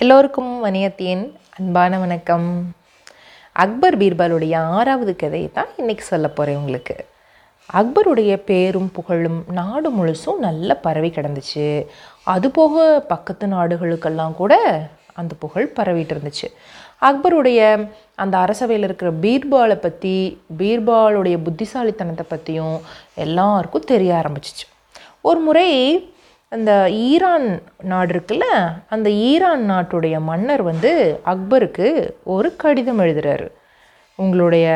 எல்லோருக்கும் வணியத்தின் அன்பான வணக்கம். அக்பர் பீர்பாலுடைய ஆறாவது கதையை தான் இன்றைக்கி சொல்ல போகிறேன் உங்களுக்கு. அக்பருடைய பேரும் புகழும் நாடு முழுசும் நல்ல பரவி கிடந்துச்சு. அதுபோக பக்கத்து நாடுகளுக்கெல்லாம் கூட அந்த புகழ் பரவிட்டு இருந்துச்சு. அக்பருடைய அந்த அரசவையில் இருக்கிற பீர்பாலை பற்றி பீர்பாலுடைய புத்திசாலித்தனத்தை பற்றியும் எல்லாருக்கும் தெரிய ஆரம்பிச்சிச்சு. ஒரு முறை அந்த ஈரான் நாடு இருக்குல்ல அந்த ஈரான் நாட்டுடைய மன்னர் வந்து அக்பருக்கு ஒரு கடிதம் எழுதுறாரு. உங்களுடைய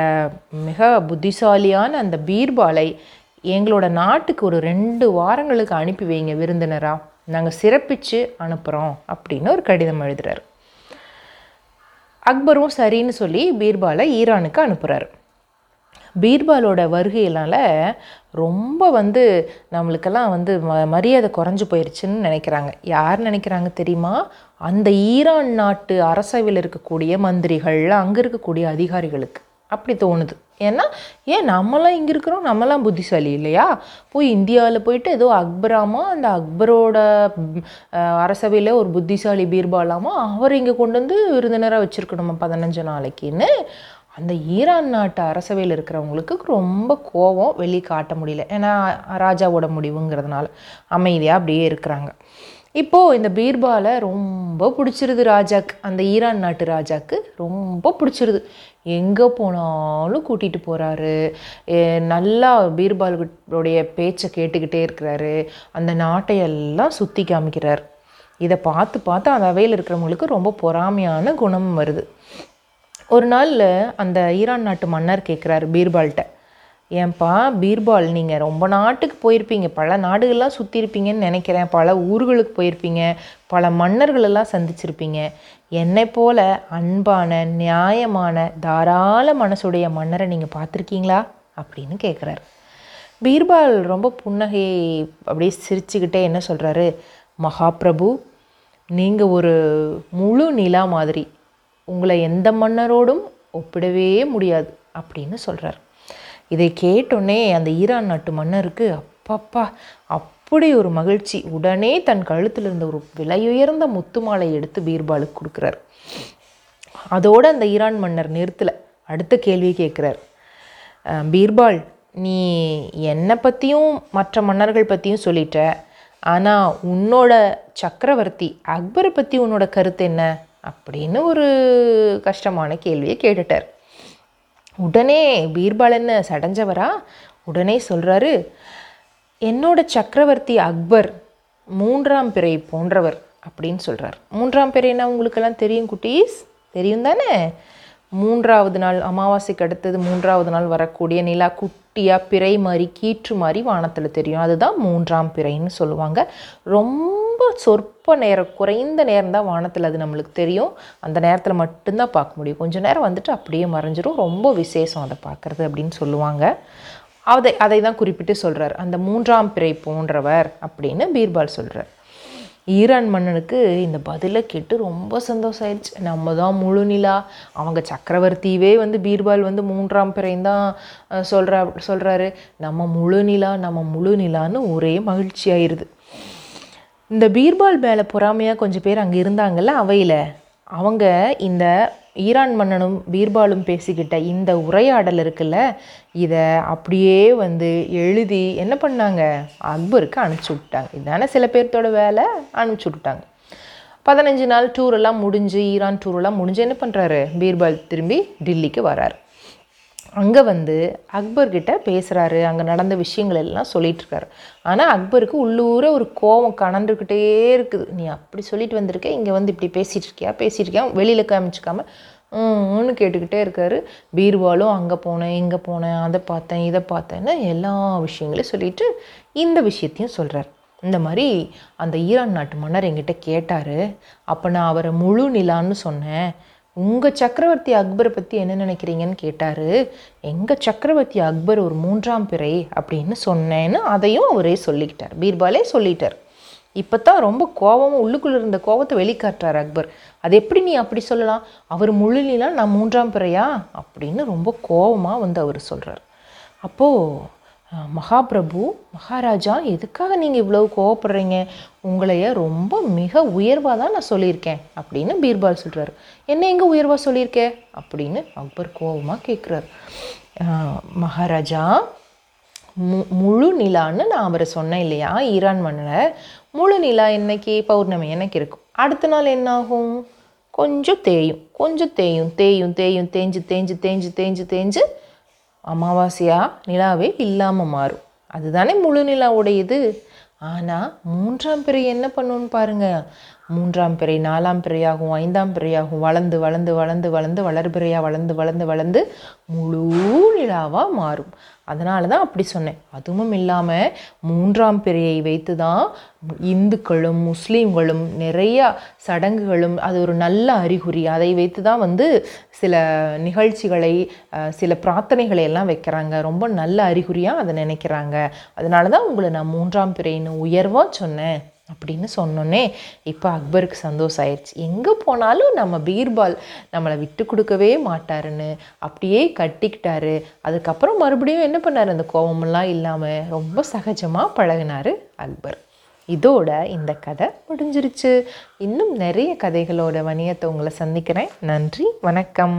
மிக புத்திசாலியான அந்த பீர்பாலை எங்களோட நாட்டுக்கு ஒரு ரெண்டு வாரங்களுக்கு அனுப்பி வைங்க விருந்தினரா. நாங்கள் சிறப்பித்து அனுப்புகிறோம் அப்படின்னு ஒரு கடிதம் எழுதுறாரு. அக்பரும் சரின்னு சொல்லி பீர்பாலை ஈரானுக்கு அனுப்புகிறாரு பீர்பாலோட வருகையினால் ரொம்ப வந்து நம்மளுக்கெல்லாம் வந்து ம மரியாதை குறைஞ்சி போயிடுச்சுன்னு நினைக்கிறாங்க. யார் நினைக்கிறாங்க தெரியுமா? அந்த ஈரான் நாட்டு அரசவையில் இருக்கக்கூடிய மந்திரிகள் அங்கே இருக்கக்கூடிய அதிகாரிகளுக்கு. அப்படி தோணுது. ஏன்னா ஏன் நம்மலாம் இங்கே இருக்கிறோம்? நம்மலாம் புத்திசாலி இல்லையா? போய் இந்தியாவில் போயிட்டு ஏதோ அக்பராமா அந்த அக்பரோட அரசவையில் ஒரு புத்திசாலி பீர்பாலாமா அவர் இங்கே கொண்டு வந்து விருந்தினராக வச்சுருக்கணுமா பதினஞ்சு நாளைக்குன்னு? அந்த ஈரான் நாட்டு அரசவையில் இருக்கிறவங்களுக்கு ரொம்ப கோபம் வெளியே காட்ட முடியல. ஏன்னா ராஜாவோட முடிவுங்கிறதுனால அமைதியாக அப்படியே இருக்கிறாங்க. இப்போது இந்த பீர்பாலை ரொம்ப பிடிச்சிருது ராஜாக்கு. அந்த ஈரான் நாட்டு ராஜாக்கு ரொம்ப பிடிச்சிருது. எங்கே போனாலும் கூட்டிகிட்டு போகிறாரு நல்லா பீர்பாலுடைய பேச்சை கேட்டுக்கிட்டே இருக்கிறாரு. அந்த நாட்டையெல்லாம் சுற்றி காமிக்கிறார். இதை பார்த்து பார்த்து அந்த அவையில் இருக்கிறவங்களுக்கு ரொம்ப பொறாமையான குணம் வருது. ஒரு நாளில் அந்த ஈரான் நாட்டு மன்னர் கேட்குறாரு பீர்பால்கிட்ட. ஏன்பா பீர்பால் நீங்கள் ரொம்ப நாட்டுக்கு போயிருப்பீங்க. பல நாடுகள்லாம் சுற்றிருப்பீங்கன்னு நினைக்கிறேன். பல ஊர்களுக்கு போயிருப்பீங்க. பல மன்னர்களெல்லாம் சந்திச்சிருப்பீங்க. என்னை போல அன்பான நியாயமான தாராள மனசுடைய மன்னரை நீங்கள் பார்த்துருக்கீங்களா? அப்படின்னு கேட்குறாரு பீர்பால் ரொம்ப புன்னகையை அப்படியே சிரிச்சுக்கிட்டே என்ன சொல்கிறாரு மகாபிரபு நீங்கள் ஒரு முழு நிலா மாதிரி உங்களை எந்த மன்னரோடும் ஒப்பிடவே முடியாது அப்படின்னு சொல்கிறார் இதை கேட்டோன்னே அந்த ஈரான் நாட்டு மன்னருக்கு அப்பப்பா அப்படி ஒரு மகிழ்ச்சி. உடனே தன் கழுத்தில் இருந்த ஒரு விலையுயர்ந்த முத்து மாலை எடுத்து பீர்பாலுக்கு கொடுக்குறார். அதோடு அந்த ஈரான் மன்னர் நிறுத்தலை அடுத்த கேள்வி கேட்குறார். பீர்பால் நீ என்னை பற்றியும் மற்ற மன்னர்கள் பற்றியும் சொல்லிட்ட. ஆனால் உன்னோட சக்கரவர்த்தி அக்பரை பற்றி உன்னோட கருத்து என்ன? அப்படின்னு ஒரு கஷ்டமான கேள்வியை கேட்டுட்டார். உடனே பீர்பால் என்ன சடைஞ்சவரா? உடனே சொல்கிறாரு என்னோட சக்கரவர்த்தி அக்பர் மூன்றாம் பிறை போன்றவர் அப்படின்னு சொல்கிறார் மூன்றாம் பிறைன்னா உங்களுக்கெல்லாம் தெரியும் குட்டீஸ்? தெரியும் தானே? மூன்றாவது நாள் அமாவாசைக்கு அடுத்தது மூன்றாவது நாள் வரக்கூடிய நிலா குட்டியாக பிறை மாதிரி கீற்று மாதிரி வானத்தில் தெரியும். அதுதான் மூன்றாம் பிறைன்னு சொல்லுவாங்க. ரொம்ப சொற்ப நேரம் குறைந்த நேரம் தான் வானத்தில் அது நம்மளுக்கு தெரியும். அந்த நேரத்தில் மட்டும்தான் பார்க்க முடியும். கொஞ்சம் நேரம் வந்துட்டு அப்படியே மறைஞ்சிரும். ரொம்ப விசேஷம் அதை பார்க்குறது அப்படின்னு சொல்லுவாங்க. அதை அதை தான் குறிப்பிட்டு சொல்கிறார் அந்த மூன்றாம் பிறை போன்றவர் அப்படின்னு பீர்பால் சொல்கிறார் ஈரான் மன்னனுக்கு இந்த பதிலை கேட்டு ரொம்ப சந்தோஷம் ஆயிடுச்சு நம்ம தான் முழு நிலா. அவங்க சக்கரவர்த்தியவே வந்து பீர்பால் வந்து மூன்றாம் பிறையும் தான் சொல்கிறா சொல்கிறாரு நம்ம முழு நிலா நம்ம முழு நிலான்னு ஒரே மகிழ்ச்சி ஆயிடுது இந்த பீர்பால் மேலே பொறாமையாக கொஞ்சம் பேர் அங்கே இருந்தாங்கல்ல அவையில். அவங்க இந்த ஈரான் மன்னனும் பீர்பாலும் பேசிக்கிட்ட இந்த உரையாடல் இருக்குல்ல இதை அப்படியே வந்து எழுதி என்ன பண்ணாங்க? அக்பருக்கு அனுப்பிச்சி விட்டாங்க. இதுதானே சில பேர்த்தோட வேலை அனுப்பிச்சி விட்டாங்க. பதினஞ்சு நாள் டூரெல்லாம் முடிஞ்சு ஈரான் டூரெல்லாம் முடிஞ்சு என்ன பண்ணுறாரு பீர்பால் திரும்பி டில்லிக்கு வராரு. அங்கே வந்து அக்பர்கிட்ட பேசுகிறாரு அங்கே நடந்த விஷயங்கள் எல்லாம் சொல்லிகிட்ருக்காரு ஆனால் அக்பருக்கு உள்ளூர ஒரு கோவம் கணண்டுக்கிட்டே இருக்குது. நீ அப்படி சொல்லிட்டு வந்திருக்க இங்கே வந்து இப்படி பேசிகிட்டு இருக்கியா? பேசிகிட்டு இருக்கியா? வெளியில் காமிச்சிக்காம ன்னு கேட்டுக்கிட்டே இருக்காரு. பீர்வாலும் அங்கே போனேன் இங்கே போனேன் அதை பார்த்தேன் இதை பார்த்தேன்னு எல்லா விஷயங்களையும் சொல்லிட்டு இந்த விஷயத்தையும் சொல்கிறார் இந்த மாதிரி அந்த ஈரான் நாட்டு மன்னர் என்கிட்ட கேட்டார். அப்போ நான் அவரை முழு நிலான்னு சொன்னேன். உங்கள் சக்கரவர்த்தி அக்பரை பற்றி என்ன நினைக்கிறீங்கன்னு கேட்டார். எங்கள் சக்கரவர்த்தி அக்பர் ஒரு மூன்றாம் பிறை அப்படின்னு சொன்னேன்னு அதையும் அவரே சொல்லிக்கிட்டார். பீர்பாலே சொல்லிட்டார். இப்போ தான் ரொம்ப கோபமும் உள்ளுக்குள்ளே இருந்த கோபத்தை வெளிக்காட்டுறார் அக்பர். அது எப்படி நீ அப்படி சொல்லலாம்? அவர் முழுலாம் நான் மூன்றாம் பிறையா? அப்படின்னு ரொம்ப கோபமாக வந்து அவர் சொல்கிறார் அப்போது மகாபிரபு மகாராஜா எதுக்காக நீங்கள் இவ்வளவு கோவப்படுறீங்க? உங்களைய ரொம்ப மிக உயர்வாக தான் நான் சொல்லியிருக்கேன் அப்படின்னு பீர்பால் சொல்கிறாரு என்ன எங்கே உயர்வாக சொல்லியிருக்கேன் அப்படின்னு அக்பர் கோபமாக கேட்குறாரு மகாராஜா மு முழு நிலான்னு நான் அவரை சொன்னேன் இல்லையா? ஈரான் மன்னரை. முழு நிலா என்னைக்கு? பௌர்ணமி எனக்கு இருக்கும்? அடுத்த நாள் என்னாகும்? கொஞ்சம் தேயும் கொஞ்சம் தேயும் தேயும் தேயும் தேஞ்சு தேஞ்சு தேஞ்சு தேஞ்சு தேஞ்சு அமாவாசையாக நிலாவே இல்லாமல் மாறும். அதுதானே முழு நிலாவுடையது. ஆனால் மூன்றாம் பிறை என்ன பண்ணுன்னு பாருங்க. மூன்றாம் பிறை நாலாம் பிறையாகும் ஐந்தாம் பிறையாகும் வளர்ந்து வளர்ந்து வளர்ந்து வளர்ந்து வளர்பிறையாக வளர்ந்து வளர்ந்து வளர்ந்து முழு நிலாவாக மாறும். அதனால தான் அப்படி சொன்னேன். அதுவும் இல்லாமல் மூன்றாம் பிறையை வைத்து தான் இந்துக்களும் முஸ்லீம்களும் நிறையா சடங்குகளும் அது ஒரு நல்ல அறிகுறி. அதை வைத்து தான் வந்து சில நிகழ்ச்சிகளை சில பிரார்த்தனைகளை எல்லாம் வைக்கிறாங்க. ரொம்ப நல்ல அறிகுறியாக அதை நினைக்கிறாங்க. அதனால தான் உங்களை நான் மூன்றாம் பிறைன்னு உயர்வாக சொன்னேன். அப்படின்னு சொன்னோன்னே இப்போ அக்பருக்கு சந்தோஷம் ஆயிடுச்சு எங்கே போனாலும் நம்ம பீர்பால் நம்மளை விட்டு கொடுக்கவே மாட்டாருன்னு அப்படியே கட்டிக்கிட்டாரு. அதுக்கப்புறம் மறுபடியும் என்ன பண்ணார்? அந்த கோபமெல்லாம் இல்லாமல் ரொம்ப சகஜமாக பழகினாரு அக்பர். இதோட இந்த கதை முடிஞ்சிருச்சு. இன்னும் நிறைய கதைகளோட வணியத்தை உங்களை சந்திக்கிறேன். நன்றி வணக்கம்.